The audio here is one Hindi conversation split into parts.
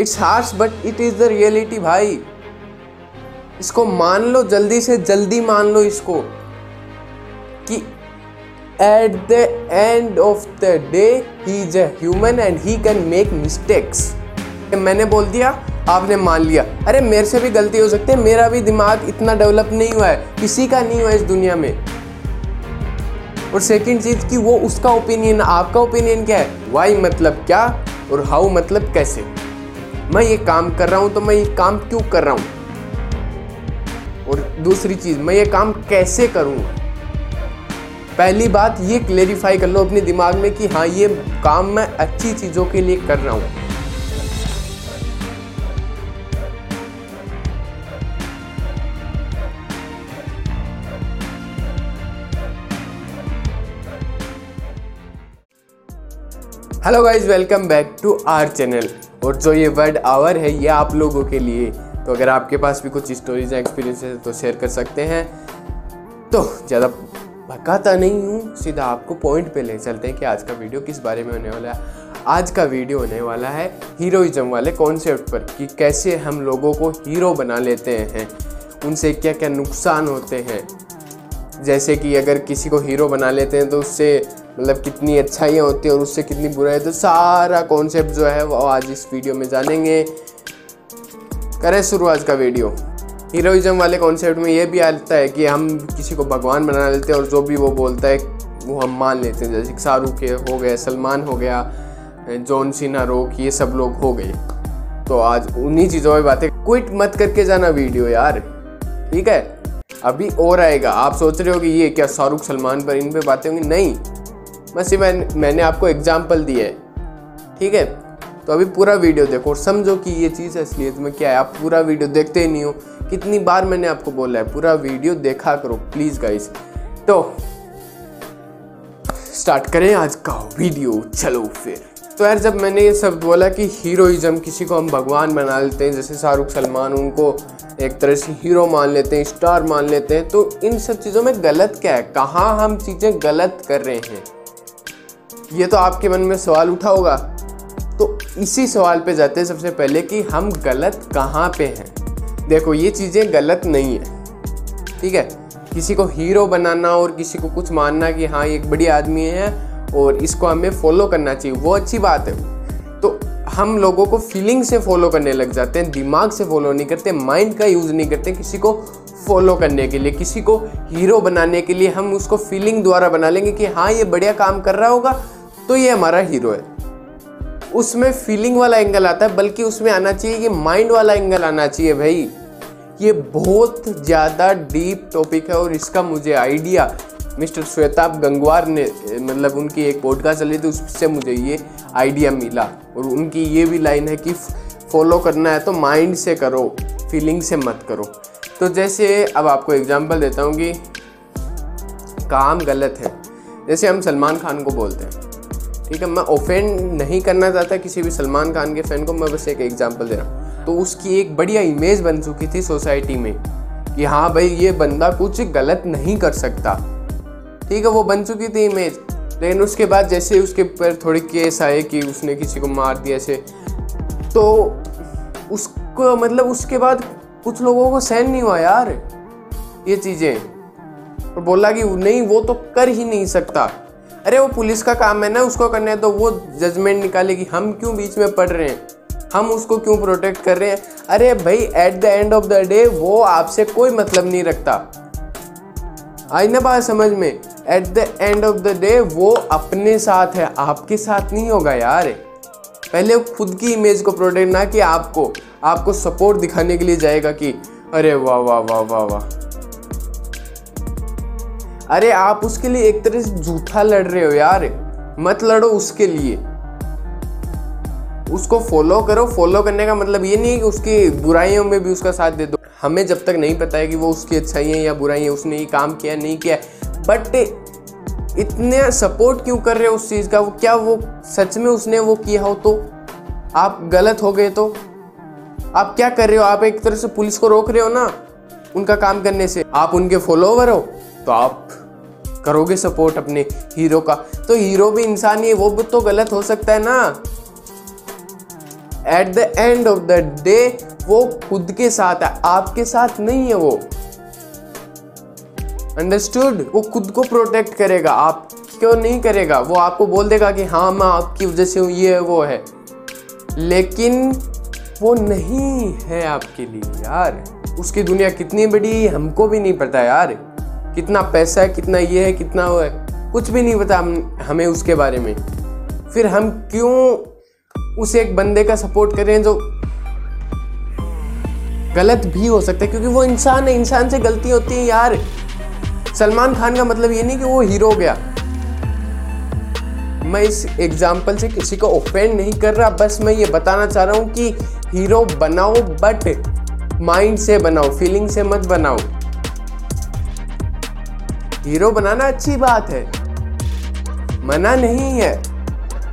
It's harsh but it is the reality भाई। इसको मान लो, जल्दी से जल्दी मान लो इसको। कि at the end of the day he is human and he can make mistakes मैंने बोल दिया, आपने मान लिया। अरे, मेरे से भी गलती हो सकती है, मेरा भी दिमाग इतना डेवलप नहीं हुआ है, किसी का नहीं हुआ इस दुनिया में। और सेकंड चीज़ कि वो उसका ओपिनियन आपका ओपिनियन क्या है? वाई मतलब क्या? और हाउ मतलब कैसे? मैं ये काम कर रहा हूँ तो मैं ये काम क्यों कर रहा हूँ? और दूसरी चीज़, मैं ये काम कैसे करूँगा? पहली बात, ये क्लेरिफाई कर लो अपने दिमाग में कि हाँ ये काम मैं अच्छी चीज़ों के लिए कर रहा हूँ। Hello guys welcome back to our channel और जो ये वर्ड आवर है, ये आप लोगों के लिए। तो अगर आपके पास भी कुछ स्टोरीज या एक्सपीरियंस है तो शेयर कर सकते हैं। तो ज़्यादा भकाता नहीं हूँ, सीधा आपको पॉइंट पे ले चलते हैं कि आज का वीडियो किस बारे में होने वाला है। आज का वीडियो होने वाला है हीरोइज्म वाले कॉन्सेप्ट पर, कि कैसे हम लोगों को हीरो बना लेते हैं। उनसे क्या क्या नुकसान होते हैं। जैसे कि अगर किसी को हीरो बना लेते हैं तो उससे मतलब कितनी अच्छाइयाँ होती हैं और उससे कितनी बुराई तो सारा कॉन्सेप्ट जो है वो आज इस वीडियो में जानेंगे। करें शुरू आज का वीडियो हीरोइज्म वाले कॉन्सेप्ट में ये भी आता है कि हम किसी को भगवान बना लेते हैं और जो भी वो बोलता है, वो हम मान लेते हैं। जैसे शाहरुख हो गए सलमान हो गया, जॉन सीना, रोक, ये सब लोग हो गए। तो आज उन्हीं चीज़ों में बातें। क्विट मत करके जाना वीडियो यार। ठीक है? अभी और आएगा। आप सोच रहे हो कि ये क्या शाहरुख, सलमान पर इन पे बातें होंगी? नहीं। बस मैं, मैंने आपको एग्ज़ाम्पल दिया है। ठीक है? तो अभी पूरा वीडियो देखो और समझो कि ये चीज़ असलियत में क्या है। आप पूरा वीडियो देखते ही नहीं हो। कितनी बार मैंने आपको बोला है पूरा वीडियो देखा करो प्लीज़ गाइस तो स्टार्ट करें आज का वीडियो चलो फिर। तो यार जब मैंने ये सब बोला कि हीरोइज्म किसी को हम भगवान बना लेते हैं जैसे शाहरुख सलमान उनको एक तरह से हीरो मान लेते हैं स्टार मान लेते हैं तो इन सब चीज़ों में गलत क्या है? कहाँ हम चीज़ें गलत कर रहे हैं? ये तो आपके मन में सवाल उठा होगा। तो इसी सवाल पे जाते हैं सबसे पहले कि हम गलत कहाँ पे हैं? देखो, ये चीज़ें गलत नहीं है। ठीक है? किसी को हीरो बनाना और किसी को कुछ मानना कि हाँ ये एक बड़ी आदमी है और इसको हमें फॉलो करना चाहिए, वो अच्छी बात है। तो हम लोगों को फीलिंग से फॉलो करने लग जाते हैं, दिमाग से फॉलो नहीं करते माइंड का यूज़ नहीं करते किसी को फॉलो करने के लिए। किसी को हीरो बनाने के लिए हम उसको फीलिंग द्वारा बना लेंगे कि हाँ ये बढ़िया काम कर रहा होगा तो ये हमारा हीरो है। उसमें फीलिंग वाला एंगल आता है, बल्कि उसमें आना चाहिए कि माइंड वाला एंगल आना चाहिए भाई। ये बहुत ज़्यादा डीप टॉपिक है और इसका मुझे आइडिया मिस्टर श्वेताब गंगवार ने मतलब उनकी एक पॉडकास्ट चली थी, उससे मुझे ये आइडिया मिला। और उनकी ये भी लाइन है कि फॉलो करना है तो माइंड से करो फीलिंग से मत करो। तो जैसे अब आपको एग्जांपल देता हूँ कि काम गलत है। जैसे हम सलमान खान को बोलते हैं। ठीक है, मैं ऑफेंड नहीं करना चाहता किसी भी सलमान खान के फ़ैन को, मैं बस एक एग्ज़ाम्पल दे रहा हूँ। तो उसकी एक बढ़िया इमेज बन चुकी थी सोसाइटी में कि हाँ भाई, ये बंदा कुछ गलत नहीं कर सकता। ठीक है, वो बन चुकी थी इमेज लेकिन उसके बाद जैसे उसके ऊपर थोड़े केस आए कि उसने किसी को मार दिया ऐसे तो उसको मतलब उसके बाद कुछ लोगों को सहन नहीं हुआ यार ये चीज़ें। और बोला कि नहीं, वो तो कर ही नहीं सकता। अरे वो पुलिस का काम है ना, उसको करने तो वो जजमेंट निकालेगी। हम क्यों बीच में पढ़ रहे हैं? हम उसको क्यों प्रोटेक्ट कर रहे हैं? अरे भाई at the end of the day वो आपसे कोई मतलब नहीं रखता। आई ना बात समझ में? At the end of the day वो अपने साथ है। आपके साथ नहीं होगा यार। पहले खुद की इमेज को प्रोटेक्ट ना कि आपको। आपको सपोर्ट दिखाने के लिए जाएगा कि, अरे वाह वाह वाह वाह वाह। अरे आप उसके लिए एक तरह से झूठा लड़ रहे हो यार। मत लड़ो उसके लिए। उसको फॉलो करो। फॉलो करने का मतलब ये नहीं कि उसकी बुराइयों में भी उसका साथ दे दो। हमें जब तक नहीं पता है कि वो उसकी अच्छाई है या बुराई है, उसने ये काम किया, नहीं किया बट इतने सपोर्ट क्यों कर रहे हो उस चीज़ का? वो क्या वो सच में उसने वो किया हो तो? आप गलत हो गए तो? आप क्या कर रहे हो? आप एक तरह से पुलिस को रोक रहे हो ना? उनका काम करने से। आप उनके फॉलोवर हो? तो आप करोगे सपोर्ट अपने हीरो का? तो हीरो भी इंसान ही है, वो तो गलत हो सकता है ना? At the end of the day वो खुद के साथ है, आपके साथ नहीं है वो। अंडरस्टूड वो खुद को प्रोटेक्ट करेगा, आप क्यों नहीं करेगा? वो आपको बोल देगा कि हाँ मैं आपकी वजह से हूँ, ये है, वो है। लेकिन वो नहीं है आपके लिए, यार। उसकी दुनिया कितनी बड़ी हमको भी नहीं पता, यार। कितना पैसा है, कितना ये है, कितना वो है। कुछ भी नहीं पता हमें उसके बारे में। फिर हम क्यों उस एक बंदे का सपोर्ट करें जो गलत भी हो सकता है? क्योंकि वो इंसान है, इंसान से गलती होती है यार। सलमान खान का मतलब ये नहीं कि वो हीरो गया। मैं इस एग्ज़ाम्पल से किसी को ओफेंड नहीं कर रहा, बस मैं ये बताना चाह रहा हूँ कि हीरो बनाओ बट माइंड से बनाओ फीलिंग से मत बनाओ। हीरो बनाना अच्छी बात है। मना नहीं है।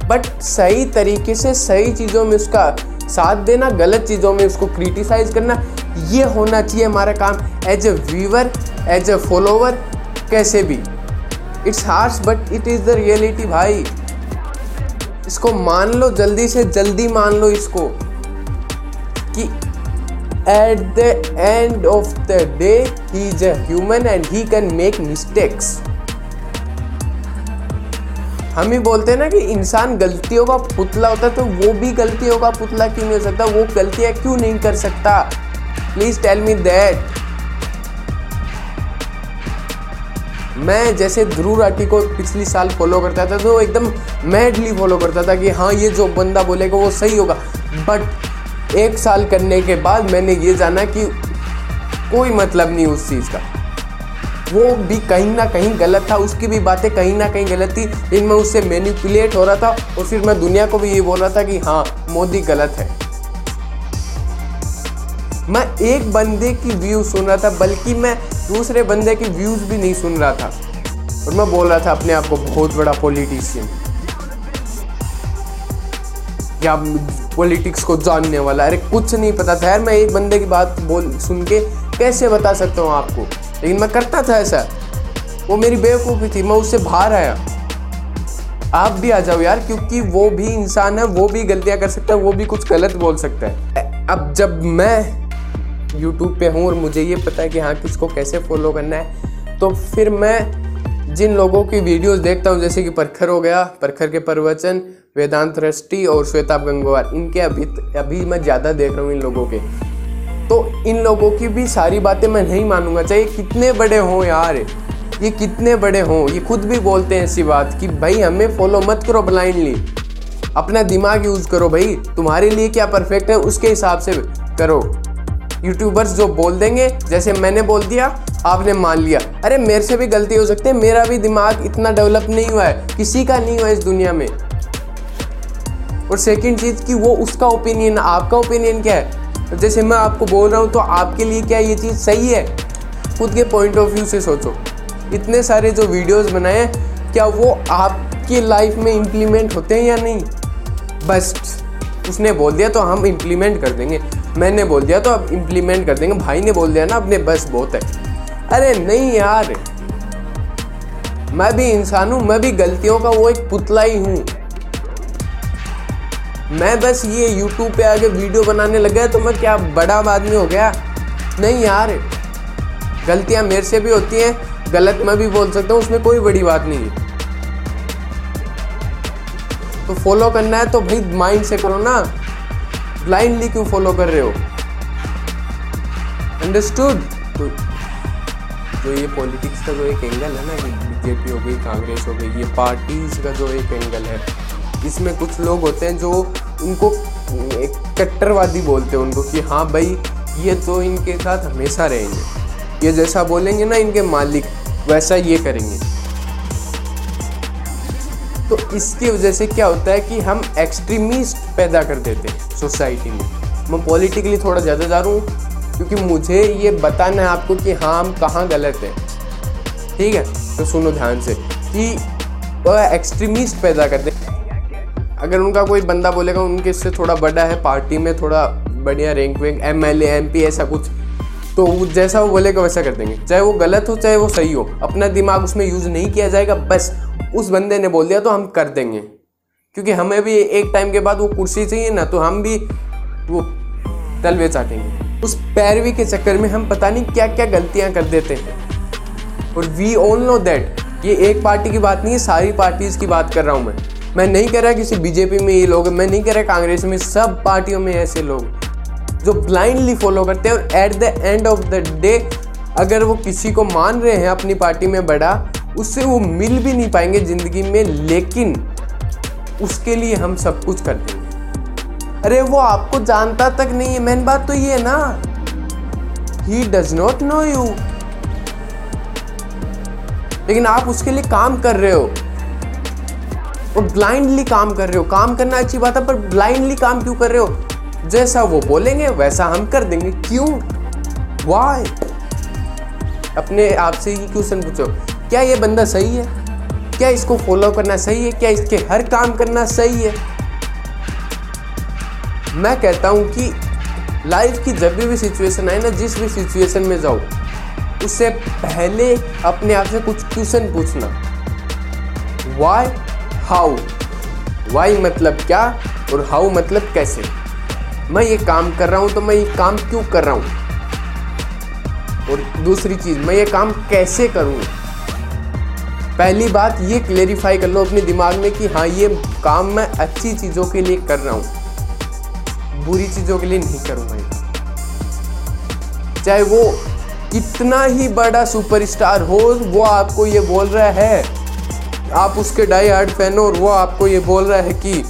बट सही तरीके से सही चीज़ों में उसका साथ देना, गलत चीज़ों में उसको क्रिटिसाइज करना, ये होना चाहिए हमारा काम। As a viewer as a follower कैसे भी। It's harsh but it is the reality भाई। इसको मान लो, जल्दी से जल्दी मान लो इसको। At the end of the day he is human and he can make mistakes हम ही बोलते हैं ना कि इंसान गलतियों का पुतला होता है तो वो भी गलतियों का पुतला क्यों नहीं हो सकता? वो गलतियाँ क्यों नहीं कर सकता? प्लीज़ टेल मी दैट मैं जैसे ध्रुव राठी को पिछली साल फॉलो करता था तो एकदम मैडली फॉलो करता था कि हाँ ये जो बंदा बोलेगा, वो सही होगा। बट एक साल करने के बाद मैंने ये जाना कि कोई मतलब नहीं उस चीज़ का। वो भी कहीं ना कहीं गलत था, उसकी भी बातें कहीं ना कहीं गलत थी। लेकिन मैं उससे मैनिपुलेट हो रहा था और फिर मैं दुनिया को भी ये बोल रहा था कि हाँ मोदी गलत है। मैं एक बंदे की व्यू सुन रहा था, बल्कि मैं दूसरे बंदे की व्यूज़ भी नहीं सुन रहा था। और मैं बोल रहा था अपने आप को, बहुत बड़ा पॉलिटिशियन या पॉलिटिक्स को जानने वाला अरे, कुछ नहीं पता। था यार मैं एक बंदे की बात बोल, सुन के कैसे बता सकता हूँ आपको? लेकिन मैं करता था ऐसा। वो मेरी बेवकूफ़ी थी, मैं उससे बाहर आया। आप भी आ जाओ यार, क्योंकि वो भी इंसान है, वो भी गलतियाँ कर सकता है, वो भी कुछ गलत बोल सकता है। अब जब मैं यूट्यूब पे हूँ और मुझे ये पता है कि हाँ किसको कैसे फॉलो करना है तो फिर मैं जिन लोगों की वीडियोस देखता हूँ, जैसे कि परखर हो गया, परखर के प्रवचन, वेदांत रष्टि और श्वेताब गंगवार, इनके अभी अभी मैं ज़्यादा देख रहा हूँ इन लोगों के। तो इन लोगों की भी सारी बातें मैं नहीं मानूँगा, चाहे कितने बड़े हों यार, ये कितने बड़े हों, ये खुद भी बोलते हैं ऐसी बात कि भाई हमें फॉलो मत करो ब्लाइंडली अपना दिमाग यूज़ करो भाई, तुम्हारे लिए क्या परफेक्ट है, उसके हिसाब से करो। यूट्यूबर्स जो बोल देंगे, जैसे मैंने बोल दिया, आपने मान लिया। अरे, मेरे से भी गलती हो सकती है, मेरा भी दिमाग इतना डेवलप नहीं हुआ है, किसी का नहीं हुआ इस दुनिया में। और सेकंड चीज़ कि वो उसका ओपिनियन आपका ओपिनियन क्या है? जैसे मैं आपको बोल रहा हूँ तो आपके लिए क्या ये चीज़ सही है? खुद के पॉइंट ऑफ़ व्यू से सोचो। इतने सारे जो वीडियोस बनाए क्या वो आपकी लाइफ में इम्प्लीमेंट होते हैं या नहीं? बस उसने बोल दिया तो हम इम्प्लीमेंट कर देंगे। मैंने बोल दिया तो अब इम्प्लीमेंट कर देंगे। भाई ने बोल दिया ना, अपने बस बहुत है। अरे नहीं यार। मैं भी इंसान हूँ, मैं भी गलतियों का वो एक पुतला ही हूँ। मैं बस ये यूट्यूब पे आके वीडियो बनाने लग गया तो मैं क्या बड़ा आदमी हो गया? नहीं यार। गलतियाँ मेरे से भी होती हैं, गलत मैं भी बोल सकता हूँ, उसमें कोई बड़ी बात नहीं है। तो फॉलो करना है तो भाई माइंड से करो ना। ब्लाइंडली क्यों फॉलो कर रहे हो? अंडरस्टूड तो जो ये पॉलिटिक्स का जो एक एंगल है ना बीजेपी हो गई, कांग्रेस हो गई, ये पार्टीज़ का जो एक एंगल है, इसमें कुछ लोग होते हैं जो उनको एक कट्टरवादी बोलते हैं उनको कि हाँ भाई, ये तो इनके साथ हमेशा रहेंगे। ये जैसा बोलेंगे ना इनके मालिक, वैसा ये करेंगे। इसकी वजह से क्या होता है कि हम एक्सट्रीमिस्ट पैदा कर देते हैं सोसाइटी में। मैं पॉलिटिकली थोड़ा ज़्यादा जा रहा हूँ, क्योंकि मुझे ये बताना है आपको कि हाँ हम कहाँ गलत हैं। ठीक है? तो सुनो ध्यान से कि एक्सट्रीमिस्ट पैदा करते अगर उनका कोई बंदा बोलेगा, उनके इससे थोड़ा बड़ा है, पार्टी में थोड़ा बढ़िया रैंक वैंक एम एल एम पी ऐसा कुछ तो जैसा वो बोलेगा, वैसा कर देंगे। चाहे वो गलत हो, चाहे वो सही हो, अपना दिमाग उसमें यूज़ नहीं किया जाएगा, बस उस बंदे ने बोल दिया तो हम कर देंगे। क्योंकि हमें भी एक टाइम के बाद वो कुर्सी चाहिए ना तो हम भी वो तलवे चाटेंगे। उस पैरवी के चक्कर में हम पता नहीं क्या क्या गलतियाँ कर देते हैं। और वी ऑल नो दैट ये एक पार्टी की बात नहीं है, सारी पार्टीज़ की बात कर रहा हूँ मैं। मैं नहीं कह रहा किसी बीजेपी में ये लोग, मैं नहीं कह रहा कांग्रेस में, सब पार्टियों में ऐसे लोग, जो ब्लाइंडली फॉलो करते हैं और at the end of the day अगर वो किसी को मान रहे हैं अपनी पार्टी में बड़ा, उससे वो मिल भी नहीं पाएँगे ज़िंदगी में, लेकिन उसके लिए हम सब कुछ कर देंगे। अरे वो आपको जानता तक नहीं है, मेन बात तो ये है ना। He does not know you लेकिन आप उसके लिए काम कर रहे हो। और ब्लाइंडली काम कर रहे हो। काम करना अच्छी बात है, पर ब्लाइंडली काम क्यों कर रहे हो? जैसा वो बोलेंगे, वैसा हम कर देंगे। क्यों? वाई अपने आप से ही क्वेश्चन पूछो, क्या ये बंदा सही है? क्या इसको फॉलो करना सही है? क्या इसके हर काम करना सही है? मैं कहता हूँ कि लाइफ की जब भी सिचुएशन आए ना, जिस भी सिचुएशन में जाओ, उससे पहले अपने आप से कुछ क्वेश्चन पूछना। वाई हाउ वाई मतलब क्या? और हाउ मतलब कैसे? मैं ये काम कर रहा हूँ तो मैं ये काम क्यों कर रहा हूँ? और दूसरी चीज़, मैं ये काम कैसे करूँ? पहली बात, ये क्लेरिफाई कर लो अपने दिमाग में कि हाँ ये काम मैं अच्छी चीज़ों के लिए कर रहा हूँ। बुरी चीज़ों के लिए नहीं करूँगा चाहे वो कितना ही बड़ा सुपरस्टार हो, वो आपको ये बोल रहा है। आप उसके डाई हार्ड फ़ैन हो और वो आपको ये बोल रहा है कि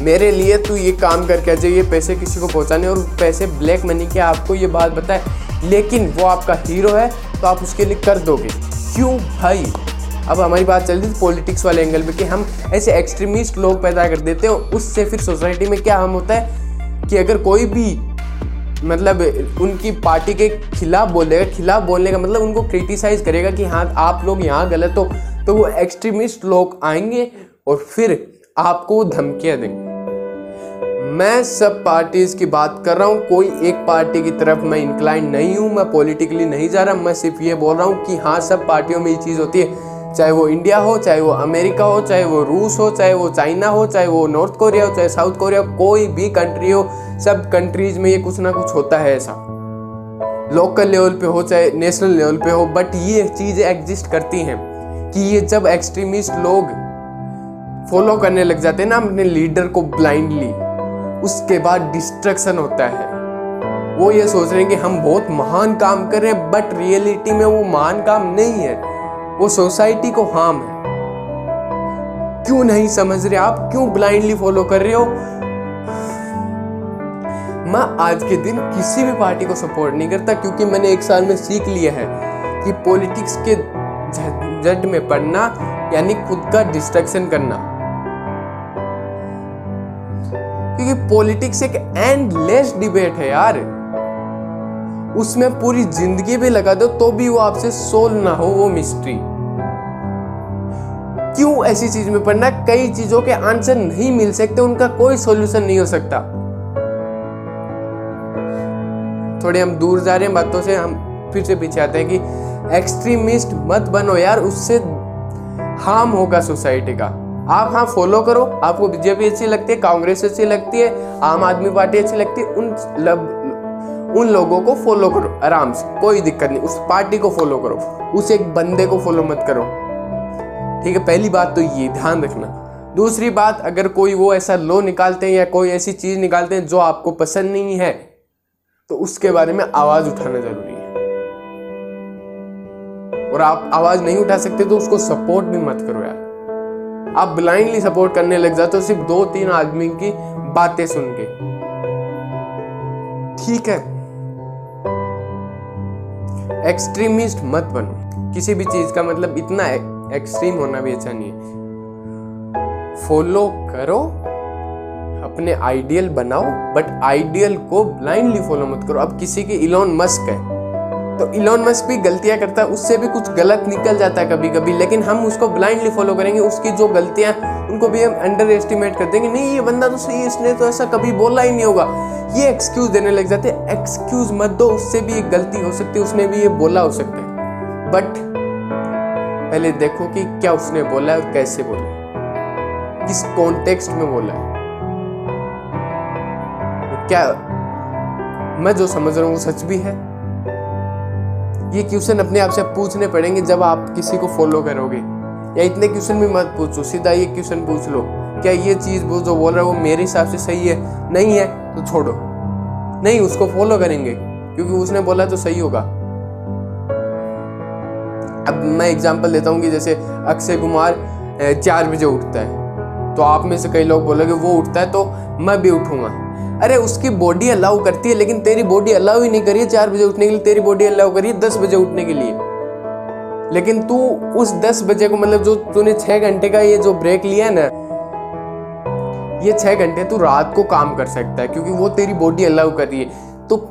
मेरे लिए तू ये काम करके चाहिए पैसे किसी को पहुँचाने और पैसे ब्लैक मनी के आपको ये बात बताए। लेकिन वो आपका हीरो है तो आप उसके लिए कर दोगे। क्यों भाई? अब हमारी बात चल रही थी पॉलिटिक्स वाले एंगल पे कि हम ऐसे एक्सट्रीमिस्ट लोग पैदा कर देते हैं, उससे फिर सोसाइटी में क्या हम होता है कि अगर कोई भी मतलब उनकी पार्टी के खिलाफ बोलेगा खिलाफ बोलने का मतलब उनको क्रिटिसाइज करेगा कि हाँ आप लोग यहाँ गलत हो तो वो एक्सट्रीमिस्ट लोग आएँगे और फिर आपको धमकियाँ देंगे। मैं सब पार्टीज़ की बात कर रहा हूँ, कोई एक पार्टी की तरफ़ मैं इंक्लाइन नहीं हूँ, मैं पॉलिटिकली नहीं जा रहा, मैं सिर्फ़ ये बोल रहा हूँ कि हाँ सब पार्टियों में ये चीज़ होती है। चाहे वो इंडिया हो, चाहे वो अमेरिका हो, चाहे वो रूस हो, चाहे वो चाइना हो, चाहे वो नॉर्थ कोरिया हो, चाहे साउथ कोरिया हो, कोई भी कंट्री हो, सब कंट्रीज़ में ये कुछ ना कुछ होता है ऐसा। लोकल लेवल पे हो, चाहे नेशनल लेवल पे हो बट ये चीज़ें एग्जिस्ट करती हैं कि ये जब एक्सट्रीमिस्ट लोग फॉलो करने लग जाते हैं ना, अपने लीडर को ब्लाइंडली उसके बाद डिस्ट्रक्शन होता है। वो ये सोच रहे हैं कि हम बहुत महान काम कर रहे हैं बट रियलिटी में वो महान काम नहीं है। वो सोसाइटी को हार्म है। क्यों नहीं समझ रहे आप? क्यों ब्लाइंडली फॉलो कर रहे हो? मैं आज के दिन किसी भी पार्टी को सपोर्ट नहीं करता, क्योंकि मैंने एक साल में सीख लिया है कि पॉलिटिक्स के जट में पढ़ना यानी खुद का डिस्ट्रक्शन करना। क्योंकि पॉलिटिक्स एक एंडलेस डिबेट है यार। उसमें पूरी ज़िंदगी भी लगा दो तो भी वो आपसे सोल्व ना हो वो मिस्ट्री क्यों ऐसी चीज़ में पढ़ना? कई चीज़ों के आंसर नहीं मिल सकते, उनका कोई सॉल्यूशन नहीं हो सकता। थोड़े हम दूर जा रहे हैं बातों से, हम फिर से पीछे आते हैं कि एक्सट्रीमिस्ट मत बनो यार, उससे हार्म होगा सोसाइटी का। आप हाँ फॉलो करो। आपको बीजेपी अच्छी लगती है कांग्रेस अच्छी लगती है आम आदमी पार्टी अच्छी लगती है उन लब, उन लोगों को फॉलो करो आराम से कोई दिक्कत नहीं। उस पार्टी को फॉलो करो उस एक बंदे को फॉलो मत करो। ठीक है पहली बात तो ये ध्यान रखना। दूसरी बात अगर कोई वो ऐसा लो निकालते हैं या कोई ऐसी चीज़ निकालते हैं जो आपको पसंद नहीं है तो उसके बारे में आवाज़ उठाना ज़रूरी है। और आप आवाज़ नहीं उठा सकते तो उसको सपोर्ट भी मत करो यार। आप ब्लाइंडली सपोर्ट करने लग जाते हो, सिर्फ़ दो तीन आदमी की बातें सुन के। ठीक है। एक्सट्रीमिस्ट मत बनो। किसी भी चीज़ का मतलब इतना एक्सट्रीम होना भी अच्छा नहीं है। फॉलो करो, अपने आइडियल बनाओ बट आइडियल को ब्लाइंडली फॉलो मत करो। अब किसी की इलोन मस्क है तो इलोन मस्क भी गलतियाँ करता है उससे भी कुछ गलत निकल जाता है कभी कभी लेकिन हम उसको ब्लाइंडली फॉलो करेंगे, उसकी जो गलतियाँ, उनको भी हम अंडर एस्टिमेट कर देंगे। नहीं, ये बंदा तो सही इसने तो ऐसा कभी बोला ही नहीं होगा। ये एक्सक्यूज देने लग जाते हैं। एक्सक्यूज मत दो, उससे भी एक गलती हो सकती है, उसने भी ये बोला हो सकता है। बट पहले देखो कि क्या उसने बोला है और कैसे बोला किस कॉन्टेक्स्ट में बोला है। क्या मैं जो समझ रहा हूँ, वो सच भी है? ये क्वेश्चन अपने आप से पूछने पड़ेंगे जब आप किसी को फॉलो करोगे। या इतने क्वेश्चन भी मत पूछो, सीधा ये क्वेश्चन पूछ लो। क्या ये चीज़ वो जो बोल रहा है वो मेरे हिसाब से सही है? नहीं है तो छोड़ो। नहीं, उसको फॉलो करेंगे, क्योंकि उसने बोला तो सही होगा। अब मैं एग्जांपल देता हूँ कि जैसे अक्षय कुमार चार बजे उठता है। तो आप में से कई लोग बोलोगे, वो उठता है तो मैं भी उठूँगा। अरे, उसकी बॉडी अलाउ करती है, लेकिन तेरी बॉडी अलाउ ही नहीं करिए चार बजे उठने के लिए। तेरी बॉडी अलाउ करिए दस बजे उठने के लिए। लेकिन तू उस दस बजे को मतलब जो तूने छह घंटे का ये जो ब्रेक लिया है ना, ये छह घंटे तू रात को काम कर सकता है, क्योंकि वो तेरी बॉडी अलाउ कर रही है। तो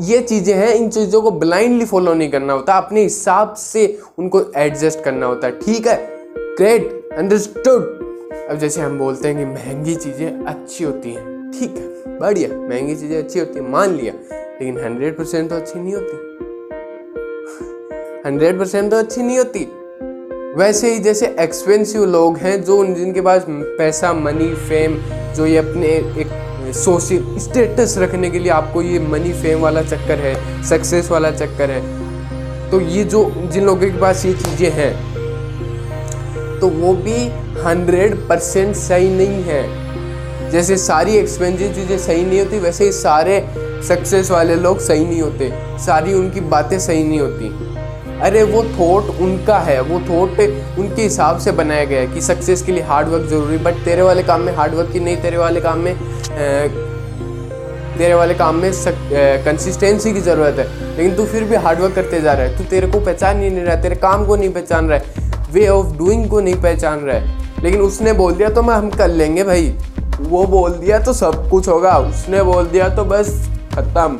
ये चीज़ें हैं, इन चीज़ों को ब्लाइंडली फॉलो नहीं करना होता, अपने हिसाब से उनको एडजस्ट करना होता है। ठीक है? ग्रेट अंडरस्टूड अब जैसे हम बोलते हैं कि महँगी चीज़ें अच्छी होती हैं। ठीक है, बढ़िया। महँगी चीज़ें अच्छी होती है, मान लिया। लेकिन हंड्रेड परसेंट तो अच्छी नहीं होती। हंड्रेड परसेंट तो अच्छी नहीं होती। वैसे ही जैसे एक्सपेंसिव लोग हैं जो जिनके पास पैसा मनी फेम जो ये अपने एक सोशल स्टेटस रखने के लिए आपको ये मनी फेम वाला चक्कर है सक्सेस वाला चक्कर है तो ये जो जिन लोगों के पास ये चीज़ें हैं तो वो भी हंड्रेड परसेंट सही नहीं है। जैसे सारी एक्सपेंसिव चीज़ें सही नहीं होती, वैसे ही सारे सक्सेस वाले लोग सही नहीं होते। सारी उनकी बातें सही नहीं होती। अरे, वो थॉट उनका है, वो थॉट उनके हिसाब से बनाया गया है कि सक्सेस के लिए हार्ड वर्क ज़रूरी बट तेरे वाले काम में हार्ड वर्क की नहीं, तेरे वाले काम में तेरे वाले काम में कंसिस्टेंसी की ज़रूरत है। लेकिन तू फिर भी हार्डवर्क करते जा रहा है। तू तेरे को पहचान ही नहीं रहा, तेरे काम को नहीं पहचान रहा है। वे ऑफ़ डूइंग को नहीं पहचान रहा है। लेकिन उसने बोल दिया तो मैं हम कर लेंगे भाई। वो बोल दिया तो सब कुछ होगा, उसने बोल दिया तो बस खत्म।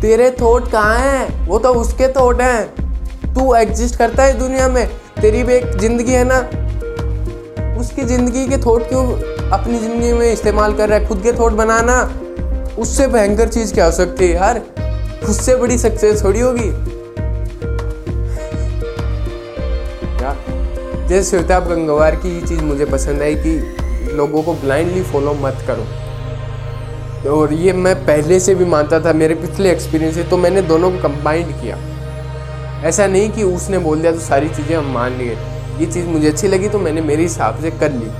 तेरे थॉट कहाँ हैं? वो तो उसके थॉट हैं। तू एग्जिस्ट करता है दुनिया में। तेरी भी एक ज़िंदगी है ना। उसकी ज़िंदगी के थॉट क्यों अपनी ज़िंदगी में इस्तेमाल कर रहा है? खुद के थॉट बनाना। उससे भयंकर चीज़ क्या हो सकती है यार? उससे बड़ी सक्सेस थोड़ी होगी। जैसे श्वेताब गंगवार की ये चीज़ मुझे पसंद आई कि लोगों को ब्लाइंडली फॉलो मत करो। और ये मैं पहले से भी मानता था, मेरे पिछले एक्सपीरियंस से तो मैंने दोनों को कंबाइंड किया। ऐसा नहीं कि उसने बोल दिया तो सारी चीज़ें हम मान लिए। ये चीज़ मुझे अच्छी लगी तो मैंने मेरे हिसाब से कर ली।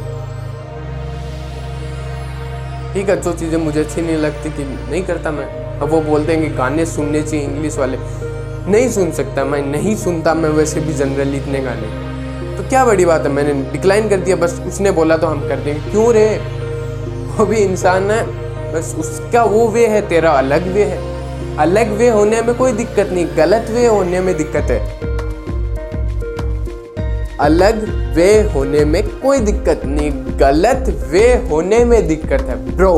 ठीक है, जो चीज़ें मुझे अच्छी नहीं लगती कि नहीं करता मैं, अब वो बोलते हैं कि गाने सुनने चाहिए इंग्लिश वाले। नहीं सुन सकता मैं, नहीं सुनता मैं वैसे भी जनरली इतने गाने। तो क्या बड़ी बात है? मैंने डिक्लाइन कर दिया, बस उसने बोला तो हम कर देंगे। क्यों रे? वो भी इंसान है, बस उसका वो वे है, तेरा अलग वे है। अलग वे होने में कोई दिक्कत नहीं, गलत वे होने में दिक्कत है। अलग वे होने में कोई दिक्कत नहीं, गलत वे होने में दिक्कत है ब्रो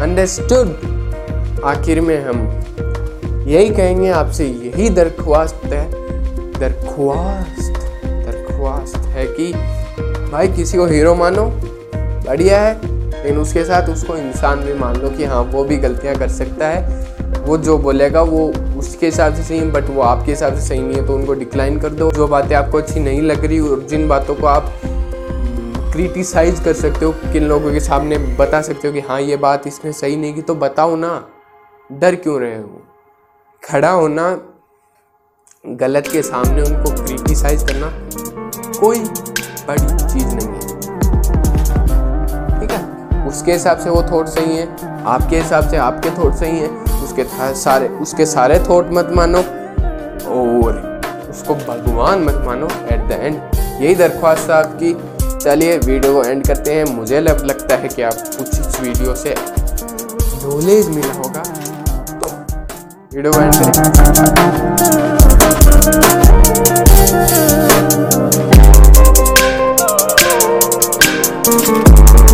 अंडरस्टूड आखिर में हम यही कहेंगे, आपसे यही दरख्वास्त है, दरख्वास्त। दरख्वास्त है कि भाई किसी को हीरो मानो, बढ़िया है, लेकिन उसके साथ उसको इंसान भी मान लो कि हाँ वो भी गलतियाँ कर सकता है। वो जो बोलेगा, वो उसके हिसाब से सही है बट वो आपके हिसाब से सही नहीं है तो उनको डिक्लाइन कर दो। जो बातें आपको अच्छी नहीं लग रही, और जिन बातों को आप क्रिटिसाइज कर सकते हो, किन लोगों के सामने बता सकते हो कि हाँ ये बात इसने सही नहीं की तो बताओ ना, डर क्यों रहे हो? खड़ा होना, गलत के सामने उनको क्रिटिसाइज करना कोई बड़ी चीज़ नहीं है। ठीक है? उसके हिसाब से वो थॉट सही है आपके हिसाब से आपके थॉट सही है उसके सारे उसके सारे थॉट मत मानो और उसको भगवान मत मानो एट द एंड यही दरख्वास्त है आपकी। चलिए वीडियो को एंड करते हैं। मुझे लग, लगता है कि आप कुछ इस वीडियो से नॉलेज मिला होगा। तो वीडियो को एंड करें। Thank